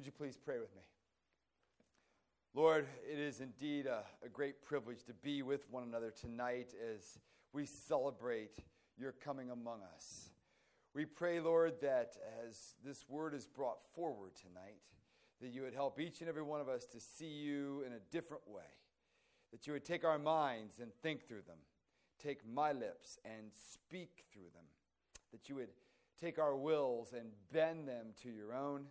Would you please pray with me? Lord, it is indeed a, a, great privilege to be with one another tonight as we celebrate your coming among us. We pray, Lord, that as this word is brought forward tonight, that you would help each and every one of us to see you in a different way, that you would take our minds and think through them, take my lips and speak through them, that you would take our wills and bend them to your own,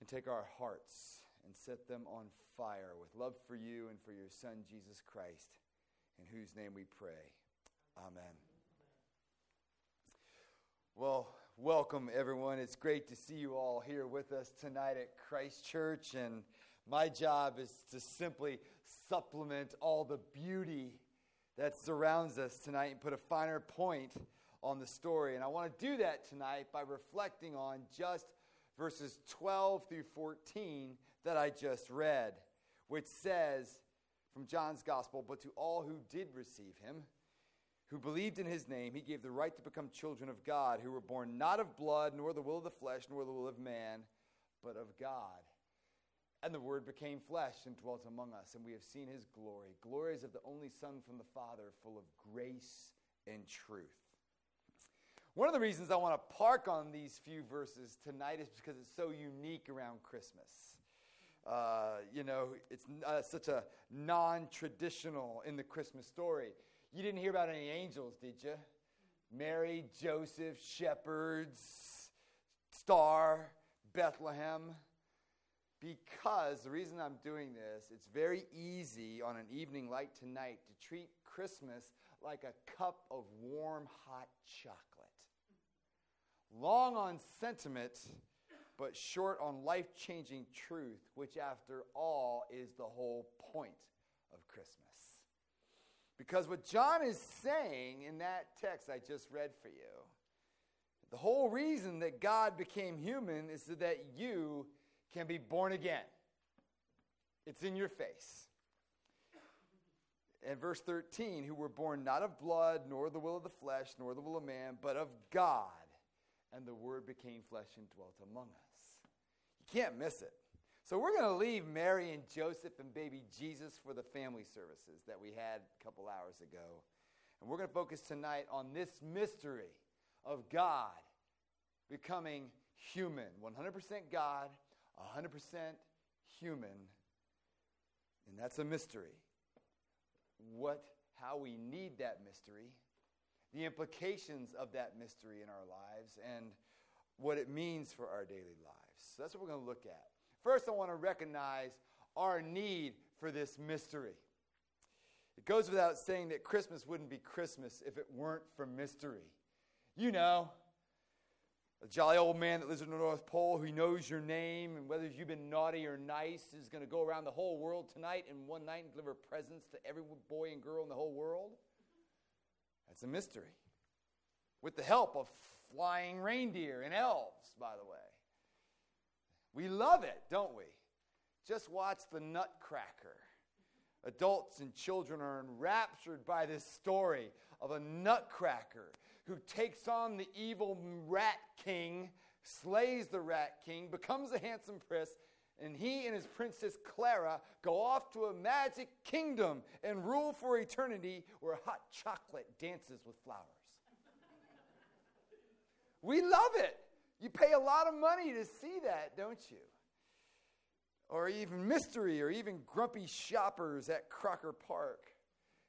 and take our hearts and set them on fire with love for you and for your Son, Jesus Christ, in whose name we pray. Amen. Well, welcome everyone. It's great to see you all here with us tonight at Christ Church. And my job is to simply supplement all the beauty that surrounds us tonight and put a finer point on the story. And I want to do that tonight by reflecting on just verses 12 through 14 that I just read, which says from John's Gospel, But to all who did receive him, who believed in his name, he gave the right to become children of God, who were born not of blood, nor the will of the flesh, nor the will of man, but of God. And the Word became flesh and dwelt among us, and we have seen his glory. Glories of the only Son from the Father, full of grace and truth. One of the reasons I want to park on these few verses tonight is because it's so unique around Christmas. Uh, you know, it's uh, such a non traditional in the Christmas story. You didn't hear about any angels, did you? Mary, Joseph, shepherds, star, Bethlehem. Because the reason I'm doing this, it's very easy on an evening like tonight to treat Christmas like a cup of warm, hot chocolate. Long on sentiment, but short on life changing truth, which, after all, is the whole point of Christmas. Because what John is saying in that text I just read for you, the whole reason that God became human is so that you can be born again. It's in your face. And verse 13, who were born not of blood, nor the will of the flesh, nor the will of man, but of God. And the Word became flesh and dwelt among us. You can't miss it. So we're going to leave Mary and Joseph and baby Jesus for the family services that we had a couple hours ago. And we're going to focus tonight on this mystery of God becoming human 100% God, 100% human. And that's a mystery. What, how we need that mystery, the implications of that mystery in our lives, and what it means for our daily lives. So that's what we're going to look at. First, I want to recognize our need for this mystery. It goes without saying that Christmas wouldn't be Christmas if it weren't for mystery. You know, a jolly old man that lives in the North Pole who knows your name and whether you've been naughty or nice is going to go around the whole world tonight in one night and deliver presents to every boy and girl in the whole world. That's a mystery. With the help of flying reindeer and elves, by the way. We love it, don't we? Just watch the Nutcracker. Adults and children are enraptured by this story of a nutcracker who takes on the evil rat king, slays the rat king, becomes a handsome prince, and he and his princess Clara go off to a magic kingdom and rule for eternity where hot chocolate dances with flowers. we love it. You pay a lot of money to see that, don't you? Or even mystery, or even grumpy shoppers at Crocker Park.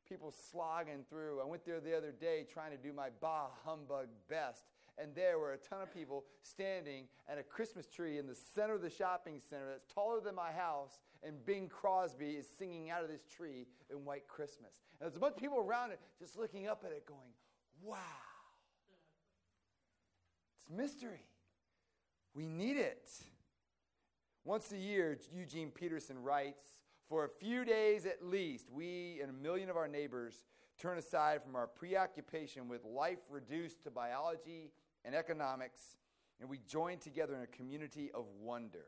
People slogging through. I went there the other day trying to do my bah humbug best, and there were a ton of people standing at a Christmas tree in the center of the shopping center that's taller than my house, and Bing Crosby is singing out of this tree in White Christmas. And there's a bunch of people around it just looking up at it going, wow. It's mystery. We need it. Once a year, Eugene Peterson writes, for a few days at least, we and a million of our neighbors turn aside from our preoccupation with life reduced to biology and economics, and we join together in a community of wonder.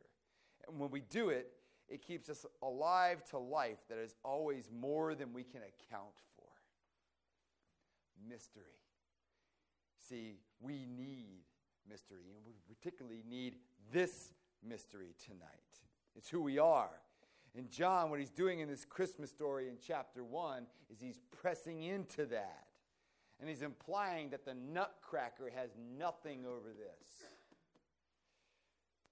And when we do it, it keeps us alive to life that is always more than we can account for. Mystery. See, we need mystery. And we particularly need this mystery tonight. It's who we are. And John, what he's doing in this Christmas story in chapter 1 is he's pressing into that. And he's implying that the nutcracker has nothing over this.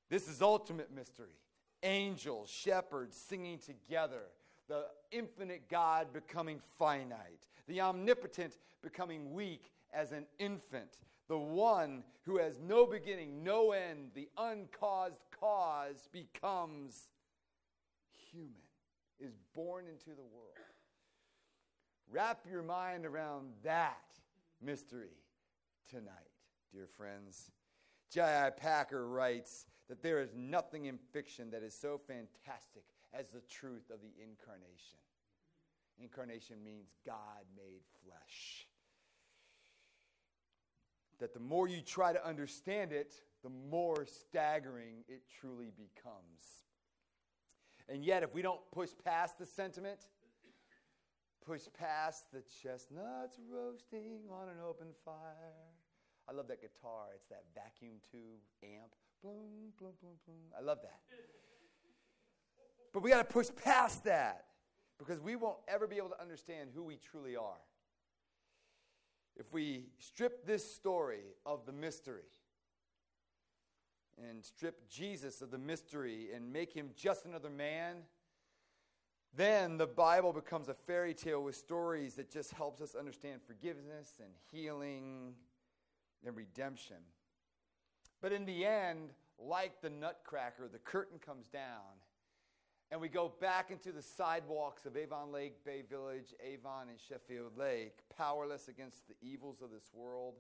This is ultimate mystery. Angels, shepherds singing together, the infinite God becoming finite, the omnipotent becoming weak as an infant, the one who has no beginning, no end, the uncaused cause becomes human, is born into the world. Wrap your mind around that mystery tonight, dear friends. J.I. Packer writes that there is nothing in fiction that is so fantastic as the truth of the incarnation. Incarnation means God made flesh. That the more you try to understand it, the more staggering it truly becomes. And yet, if we don't push past the sentiment, push past the chestnuts roasting on an open fire. I love that guitar. It's that vacuum tube amp. Boom, boom, boom, boom. I love that. But we got to push past that because we won't ever be able to understand who we truly are. If we strip this story of the mystery and strip Jesus of the mystery and make him just another man, then the Bible becomes a fairy tale with stories that just helps us understand forgiveness and healing and redemption. But in the end, like the nutcracker, the curtain comes down and we go back into the sidewalks of Avon Lake Bay Village, Avon, and Sheffield Lake, powerless against the evils of this world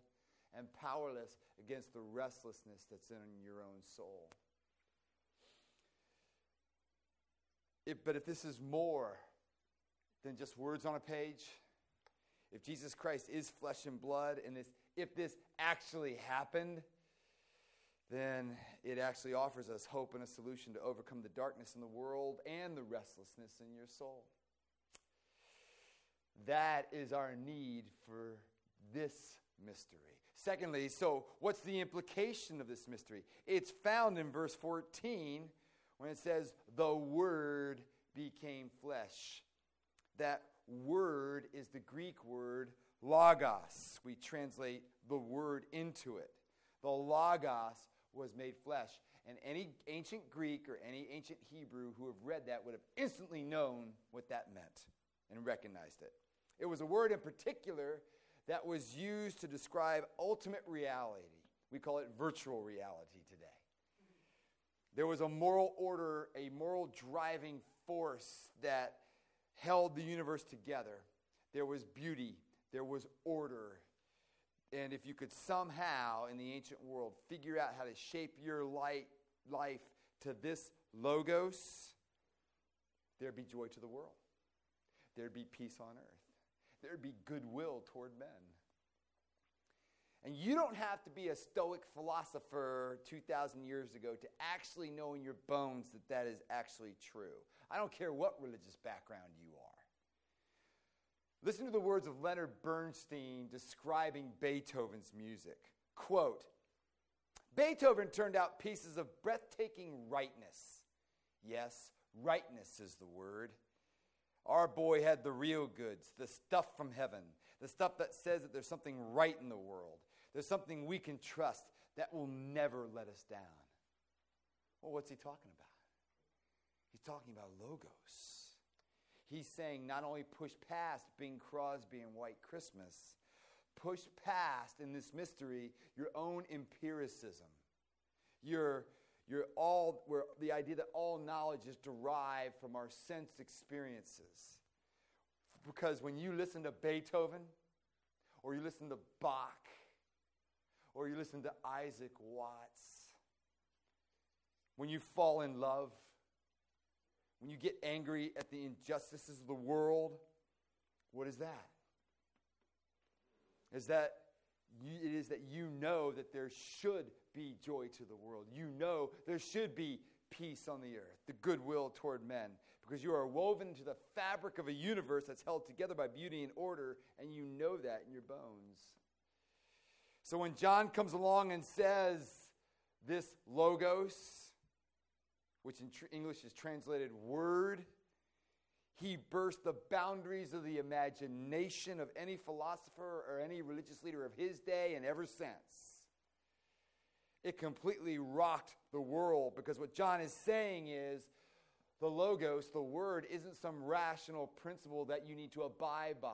and powerless against the restlessness that's in your own soul. If, but if this is more than just words on a page, if Jesus Christ is flesh and blood, and if this actually happened, then it actually offers us hope and a solution to overcome the darkness in the world and the restlessness in your soul. That is our need for this mystery. Secondly, so what's the implication of this mystery? It's found in verse 14 when it says, The Word became flesh. That word is the Greek word logos. We translate the word into it. The logos was made flesh. And any ancient Greek or any ancient Hebrew who have read that would have instantly known what that meant and recognized it. It was a word in particular that was used to describe ultimate reality. We call it virtual reality today. There was a moral order, a moral driving force that held the universe together. There was beauty, there was order. And if you could somehow, in the ancient world, figure out how to shape your light, life to this logos, there'd be joy to the world. There'd be peace on earth. There'd be goodwill toward men. And you don't have to be a Stoic philosopher 2,000 years ago to actually know in your bones that that is actually true. I don't care what religious background you are. Listen to the words of Leonard Bernstein describing Beethoven's music. Quote Beethoven turned out pieces of breathtaking rightness. Yes, rightness is the word. Our boy had the real goods, the stuff from heaven, the stuff that says that there's something right in the world. There's something we can trust that will never let us down. Well, what's he talking about? He's talking about logos. He's saying not only push past Bing Crosby and White Christmas, push past in this mystery your own empiricism, your, your all, where the idea that all knowledge is derived from our sense experiences. Because when you listen to Beethoven, or you listen to Bach, or you listen to Isaac Watts, when you fall in love, when you get angry at the injustices of the world, what is that? Is that you, it is that you know that there should be joy to the world. You know there should be peace on the earth, the goodwill toward men, because you are woven into the fabric of a universe that's held together by beauty and order, and you know that in your bones. So when John comes along and says this logos, which in tr- English is translated word. He burst the boundaries of the imagination of any philosopher or any religious leader of his day and ever since. It completely rocked the world because what John is saying is the Logos, the Word, isn't some rational principle that you need to abide by.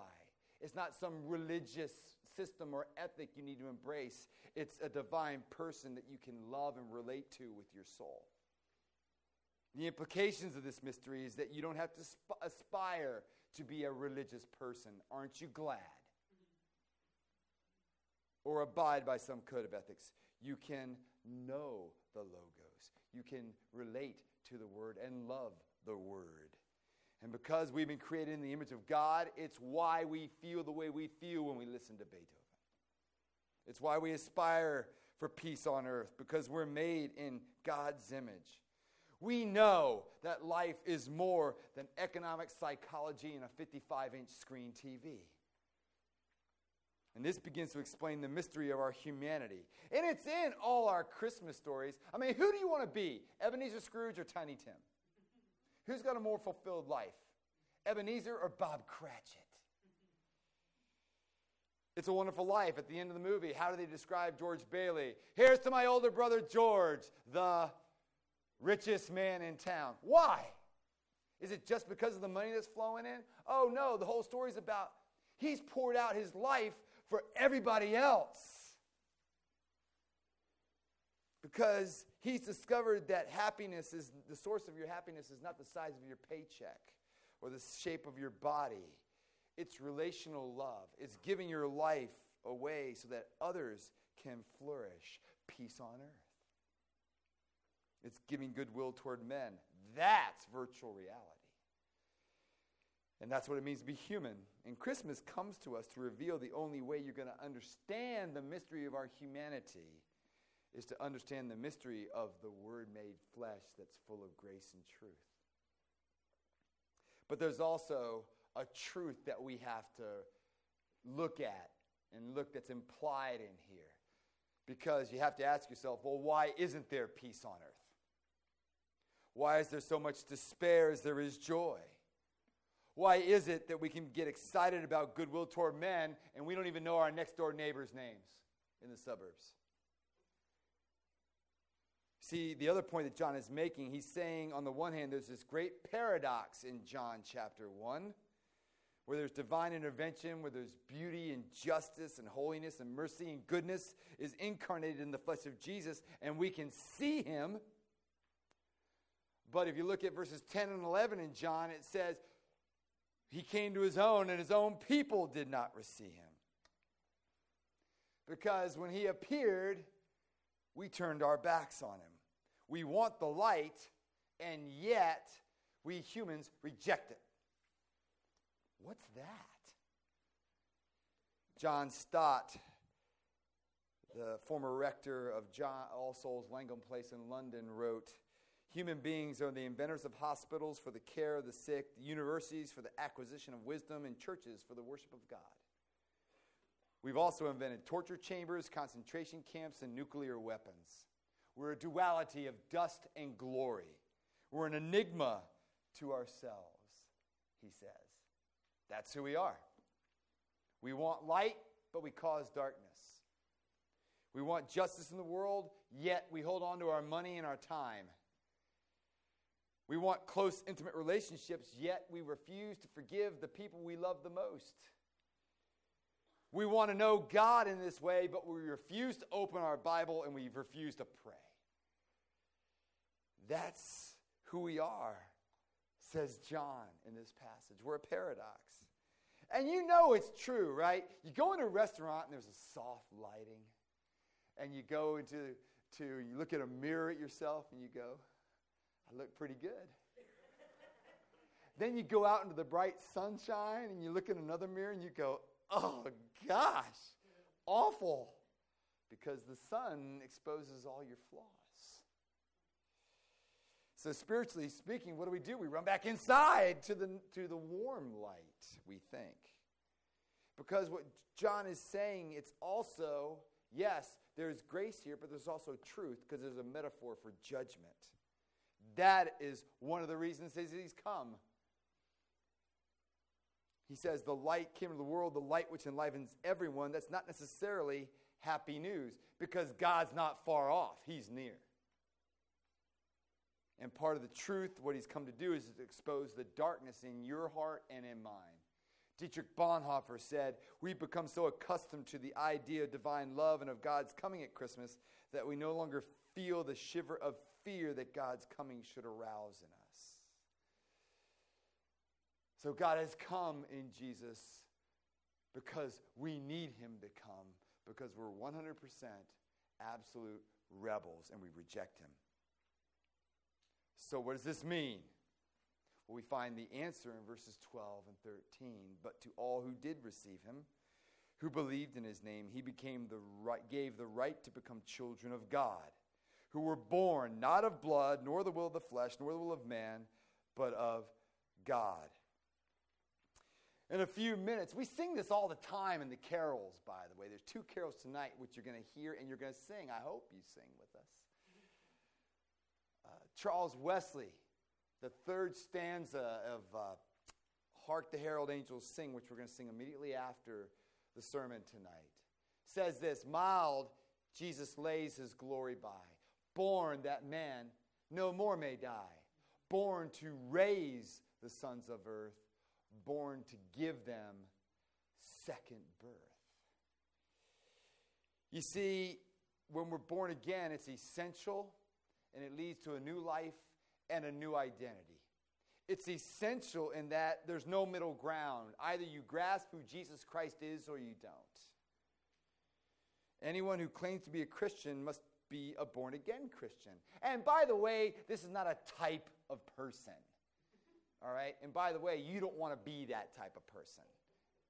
It's not some religious system or ethic you need to embrace. It's a divine person that you can love and relate to with your soul. The implications of this mystery is that you don't have to sp- aspire to be a religious person. Aren't you glad? Or abide by some code of ethics. You can know the Logos. You can relate to the Word and love the Word. And because we've been created in the image of God, it's why we feel the way we feel when we listen to Beethoven. It's why we aspire for peace on earth, because we're made in God's image. We know that life is more than economic psychology and a 55 inch screen TV. And this begins to explain the mystery of our humanity. And it's in all our Christmas stories. I mean, who do you want to be? Ebenezer Scrooge or Tiny Tim? Who's got a more fulfilled life? Ebenezer or Bob Cratchit? It's a Wonderful Life. At the end of the movie, how do they describe George Bailey? Here's to my older brother George, the richest man in town. Why? Is it just because of the money that's flowing in? Oh, no, the whole story's about he's poured out his life for everybody else. Because he's discovered that happiness is the source of your happiness is not the size of your paycheck or the shape of your body. It's relational love. It's giving your life away so that others can flourish. Peace on earth. It's giving goodwill toward men. That's virtual reality. And that's what it means to be human. And Christmas comes to us to reveal the only way you're going to understand the mystery of our humanity is to understand the mystery of the Word made flesh that's full of grace and truth. But there's also a truth that we have to look at and look that's implied in here. Because you have to ask yourself, well, why isn't there peace on earth? Why is there so much despair as there is joy? Why is it that we can get excited about goodwill toward men and we don't even know our next door neighbors' names in the suburbs? See, the other point that John is making, he's saying, on the one hand, there's this great paradox in John chapter 1, where there's divine intervention, where there's beauty and justice and holiness and mercy and goodness is incarnated in the flesh of Jesus, and we can see him. But if you look at verses 10 and 11 in John, it says, He came to his own, and his own people did not receive him. Because when he appeared, we turned our backs on him. We want the light, and yet we humans reject it. What's that? John Stott, the former rector of John All Souls Langham Place in London, wrote Human beings are the inventors of hospitals for the care of the sick, the universities for the acquisition of wisdom, and churches for the worship of God. We've also invented torture chambers, concentration camps, and nuclear weapons. We're a duality of dust and glory. We're an enigma to ourselves, he says. That's who we are. We want light, but we cause darkness. We want justice in the world, yet we hold on to our money and our time. We want close, intimate relationships, yet we refuse to forgive the people we love the most. We want to know God in this way, but we refuse to open our Bible and we refuse to pray. That's who we are, says John in this passage. We're a paradox. And you know it's true, right? You go into a restaurant and there's a soft lighting, and you go into to you look at a mirror at yourself and you go, I look pretty good. then you go out into the bright sunshine and you look in another mirror and you go, oh gosh, awful. Because the sun exposes all your flaws. So, spiritually speaking, what do we do? We run back inside to the, to the warm light, we think. Because what John is saying, it's also, yes, there's grace here, but there's also truth because there's a metaphor for judgment. That is one of the reasons he's come. He says, The light came into the world, the light which enlivens everyone. That's not necessarily happy news because God's not far off, He's near. And part of the truth, what He's come to do is to expose the darkness in your heart and in mine. Dietrich Bonhoeffer said, We've become so accustomed to the idea of divine love and of God's coming at Christmas that we no longer feel the shiver of fear that God's coming should arouse in us. So God has come in Jesus because we need him to come because we're 100% absolute rebels and we reject him. So, what does this mean? Well, we find the answer in verses 12 and 13. But to all who did receive him, who believed in his name, he became the right, gave the right to become children of God, who were born not of blood, nor the will of the flesh, nor the will of man, but of God. In a few minutes, we sing this all the time in the carols, by the way. There's two carols tonight which you're going to hear and you're going to sing. I hope you sing with us. Charles Wesley the third stanza of uh, Hark the Herald Angels Sing, which we're going to sing immediately after the sermon tonight, says this Mild Jesus lays his glory by, born that man no more may die, born to raise the sons of earth, born to give them second birth. You see, when we're born again, it's essential and it leads to a new life and a new identity. It's essential in that there's no middle ground. Either you grasp who Jesus Christ is or you don't. Anyone who claims to be a Christian must be a born again Christian. And by the way, this is not a type of person. All right? And by the way, you don't want to be that type of person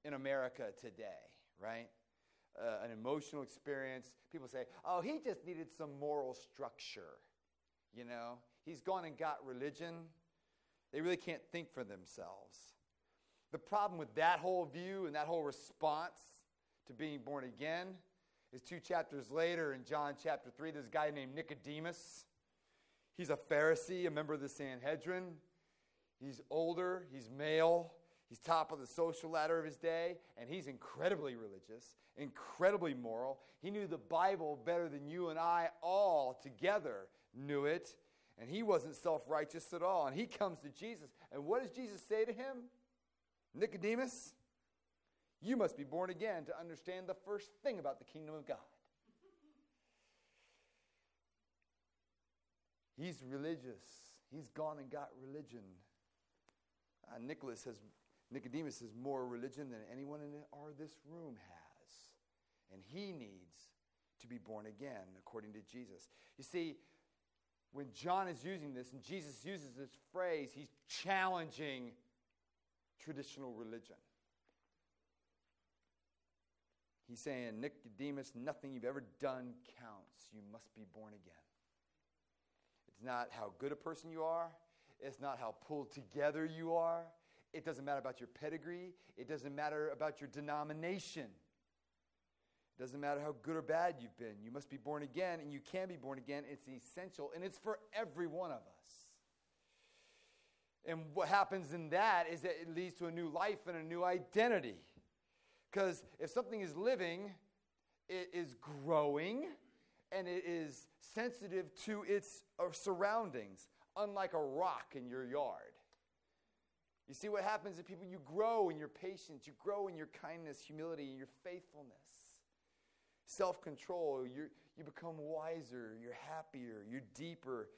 in America today, right? Uh, an emotional experience. People say, oh, he just needed some moral structure. You know, he's gone and got religion. They really can't think for themselves. The problem with that whole view and that whole response to being born again is two chapters later in John chapter 3, there's a guy named Nicodemus. He's a Pharisee, a member of the Sanhedrin. He's older, he's male, he's top of the social ladder of his day, and he's incredibly religious, incredibly moral. He knew the Bible better than you and I all together knew it, and he wasn't self righteous at all. And he comes to Jesus. And what does Jesus say to him? Nicodemus, you must be born again to understand the first thing about the kingdom of God. He's religious. He's gone and got religion. Uh, Nicholas has, Nicodemus has more religion than anyone in our, this room has. And he needs to be born again, according to Jesus. You see, when John is using this and Jesus uses this phrase, he's challenging traditional religion. He's saying, Nicodemus, nothing you've ever done counts. You must be born again. It's not how good a person you are, it's not how pulled together you are. It doesn't matter about your pedigree, it doesn't matter about your denomination. Doesn't matter how good or bad you've been. You must be born again, and you can be born again. It's essential, and it's for every one of us. And what happens in that is that it leads to a new life and a new identity. Because if something is living, it is growing and it is sensitive to its uh, surroundings, unlike a rock in your yard. You see what happens if people, you grow in your patience, you grow in your kindness, humility, and your faithfulness self control. You become wiser, you're happier, you're deeper,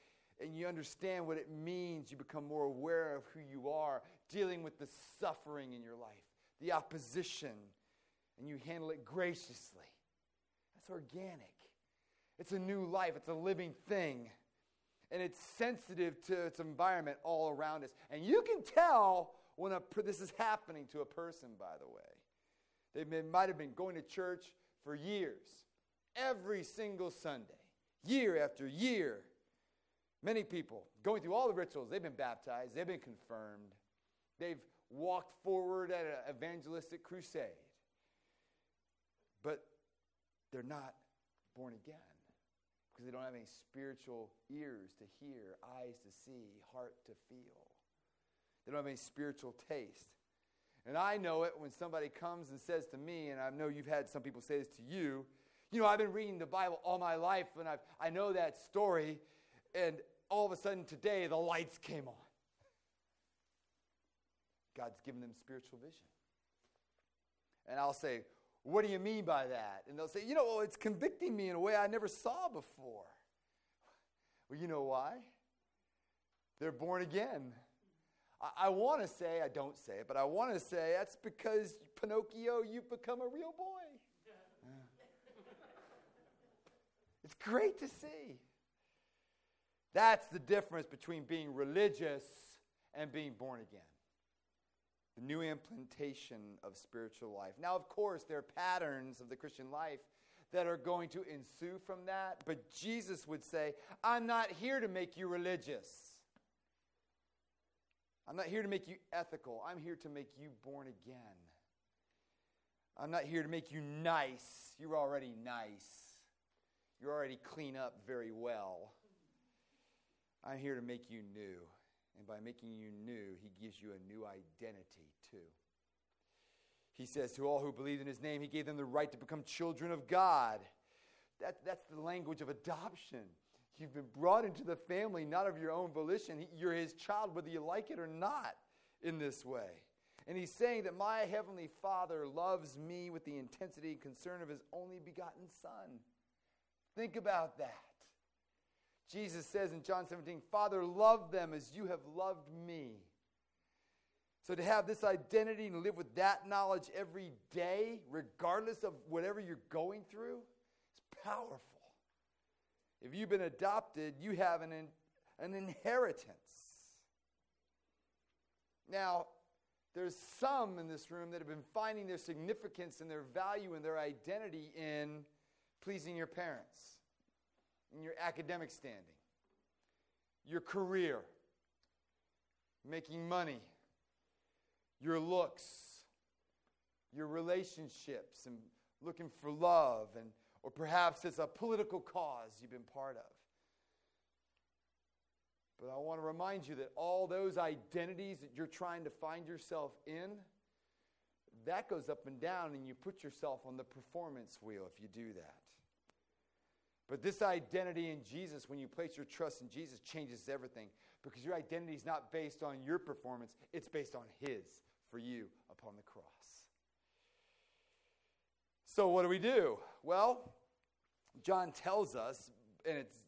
and you understand what it means. You become more aware of who you are, dealing with the suffering in your life, the opposition, and you handle it graciously. That's organic. It's a new life, it's a living thing. And it's sensitive to its environment all around us. And you can tell when a, this is happening to a person, by the way. They might have been going to church for years, every single Sunday, year after year. Many people going through all the rituals, they've been baptized, they've been confirmed, they've walked forward at an evangelistic crusade. But they're not born again because they don't have any spiritual ears to hear, eyes to see, heart to feel. They don't have any spiritual taste. And I know it when somebody comes and says to me, and I know you've had some people say this to you, you know, I've been reading the Bible all my life and I've, I know that story, and all of a sudden today the lights came on. God's given them spiritual vision. And I'll say, What do you mean by that? And they'll say, You know, well, it's convicting me in a way I never saw before. Well, you know why? They're born again. I, I want to say, I don't say it, but I want to say that's because Pinocchio, you've become a real boy. it's great to see. That's the difference between being religious and being born again the new implantation of spiritual life. Now, of course, there are patterns of the Christian life that are going to ensue from that, but Jesus would say, I'm not here to make you religious. I'm not here to make you ethical. I'm here to make you born again. I'm not here to make you nice. You're already nice. You're already clean up very well. I'm here to make you new. And by making you new, he gives you a new identity too. He says, To all who believe in his name, he gave them the right to become children of God. That, that's the language of adoption. You've been brought into the family, not of your own volition. You're his child, whether you like it or not, in this way. And he's saying that my heavenly Father loves me with the intensity and concern of his only begotten Son. Think about that. Jesus says in John 17, Father, love them as you have loved me. So to have this identity and live with that knowledge every day, regardless of whatever you're going through, is powerful. If you've been adopted, you have an, an inheritance. Now, there's some in this room that have been finding their significance and their value and their identity in pleasing your parents in your academic standing, your career, making money, your looks, your relationships, and looking for love, and, or perhaps it's a political cause you've been part of. But I want to remind you that all those identities that you're trying to find yourself in, that goes up and down, and you put yourself on the performance wheel if you do that. But this identity in Jesus, when you place your trust in Jesus, changes everything because your identity is not based on your performance, it's based on His for you upon the cross. So, what do we do? Well, John tells us, and it's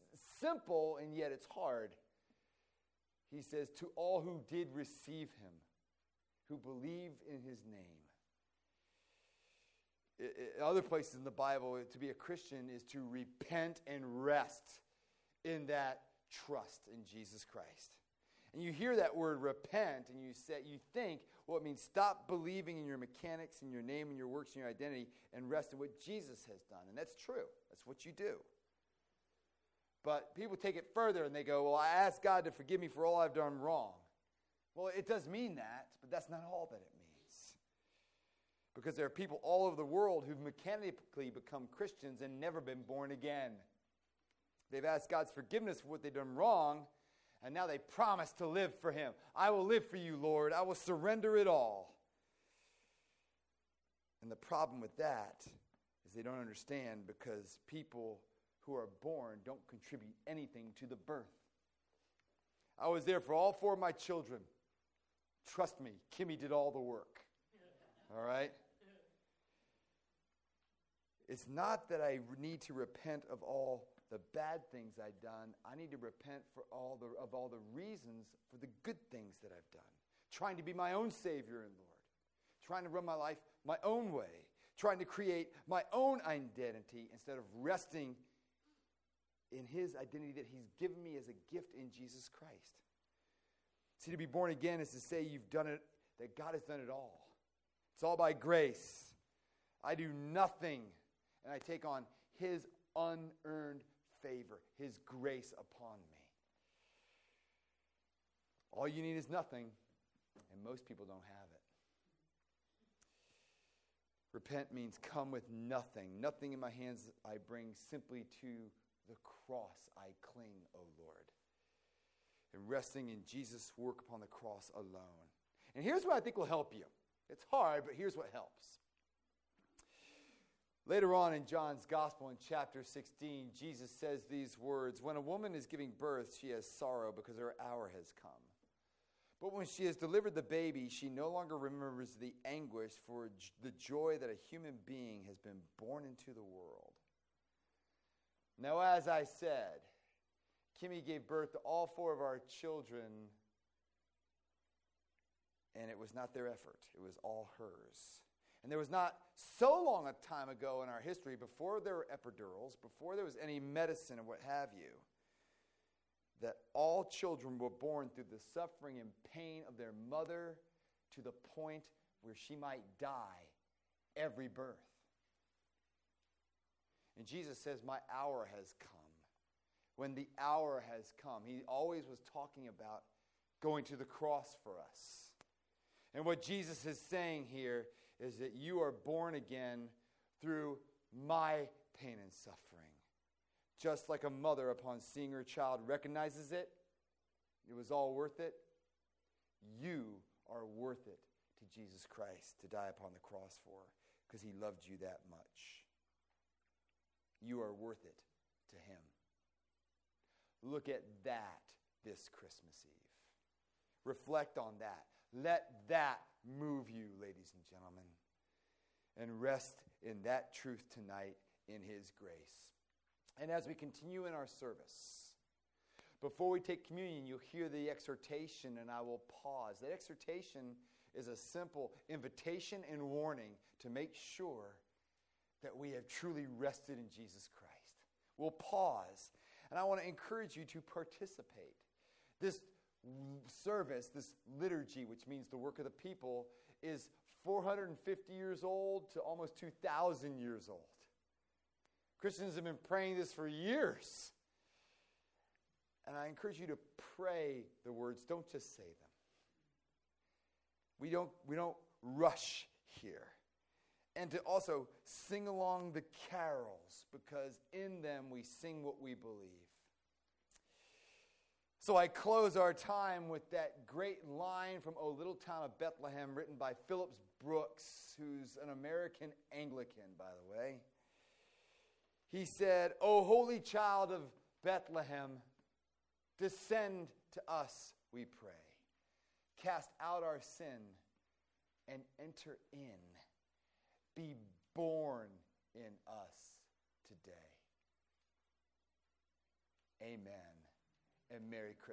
simple and yet it's hard. He says, To all who did receive Him, who believe in His name in other places in the Bible, uh, to be a Christian is to repent and rest in that trust in Jesus Christ. And you hear that word repent and you say you think, well, it means stop believing in your mechanics and your name and your works and your identity and rest in what Jesus has done. And that's true. That's what you do. But people take it further and they go, Well, I ask God to forgive me for all I've done wrong. Well, it does mean that, but that's not all that it means because there are people all over the world who've mechanically become Christians and never been born again. They've asked God's forgiveness for what they've done wrong, and now they promise to live for Him. I will live for you, Lord. I will surrender it all. And the problem with that is they don't understand because people who are born don't contribute anything to the birth. I was there for all four of my children. Trust me, Kimmy did all the work. All right? It's not that I need to repent of all the bad things I've done. I need to repent for all the, of all the reasons for the good things that I've done. Trying to be my own Savior and Lord. Trying to run my life my own way. Trying to create my own identity instead of resting in His identity that He's given me as a gift in Jesus Christ. See, to be born again is to say you've done it, that God has done it all. It's all by grace. I do nothing and I take on His unearned favor, His grace upon me. All you need is nothing, and most people don't have it. Repent means come with nothing. Nothing in my hands I bring simply to the cross I cling, O Lord. And resting in Jesus' work upon the cross alone. And here's what I think will help you. It's hard, but here's what helps. Later on in John's Gospel, in chapter 16, Jesus says these words When a woman is giving birth, she has sorrow because her hour has come. But when she has delivered the baby, she no longer remembers the anguish for the joy that a human being has been born into the world. Now, as I said, Kimmy gave birth to all four of our children, and it was not their effort, it was all hers. And there was not so long a time ago in our history, before there were epidurals, before there was any medicine and what have you, that all children were born through the suffering and pain of their mother to the point where she might die every birth. And Jesus says, My hour has come. When the hour has come, he always was talking about going to the cross for us. And what Jesus is saying here is that you are born again through my pain and suffering. Just like a mother, upon seeing her child, recognizes it, it was all worth it. You are worth it to Jesus Christ to die upon the cross for because he loved you that much. You are worth it to him. Look at that this Christmas Eve. Reflect on that. Let that move you, ladies and gentlemen, and rest in that truth tonight in His grace. And as we continue in our service, before we take communion, you'll hear the exhortation, and I will pause. That exhortation is a simple invitation and warning to make sure that we have truly rested in Jesus Christ. We'll pause, and I want to encourage you to participate. This service, this liturgy, which means the work of the people, is 450 years old to almost 2,000 years old. Christians have been praying this for years. And I encourage you to pray the words, don't just say them. We don't, we don't rush here. And to also sing along the carols, because in them we sing what we believe. So I close our time with that great line from O Little Town of Bethlehem, written by Phillips Brooks, who's an American Anglican, by the way. He said, O holy child of Bethlehem, descend to us, we pray. Cast out our sin and enter in. Be born in us today. Amen and Merry Christmas.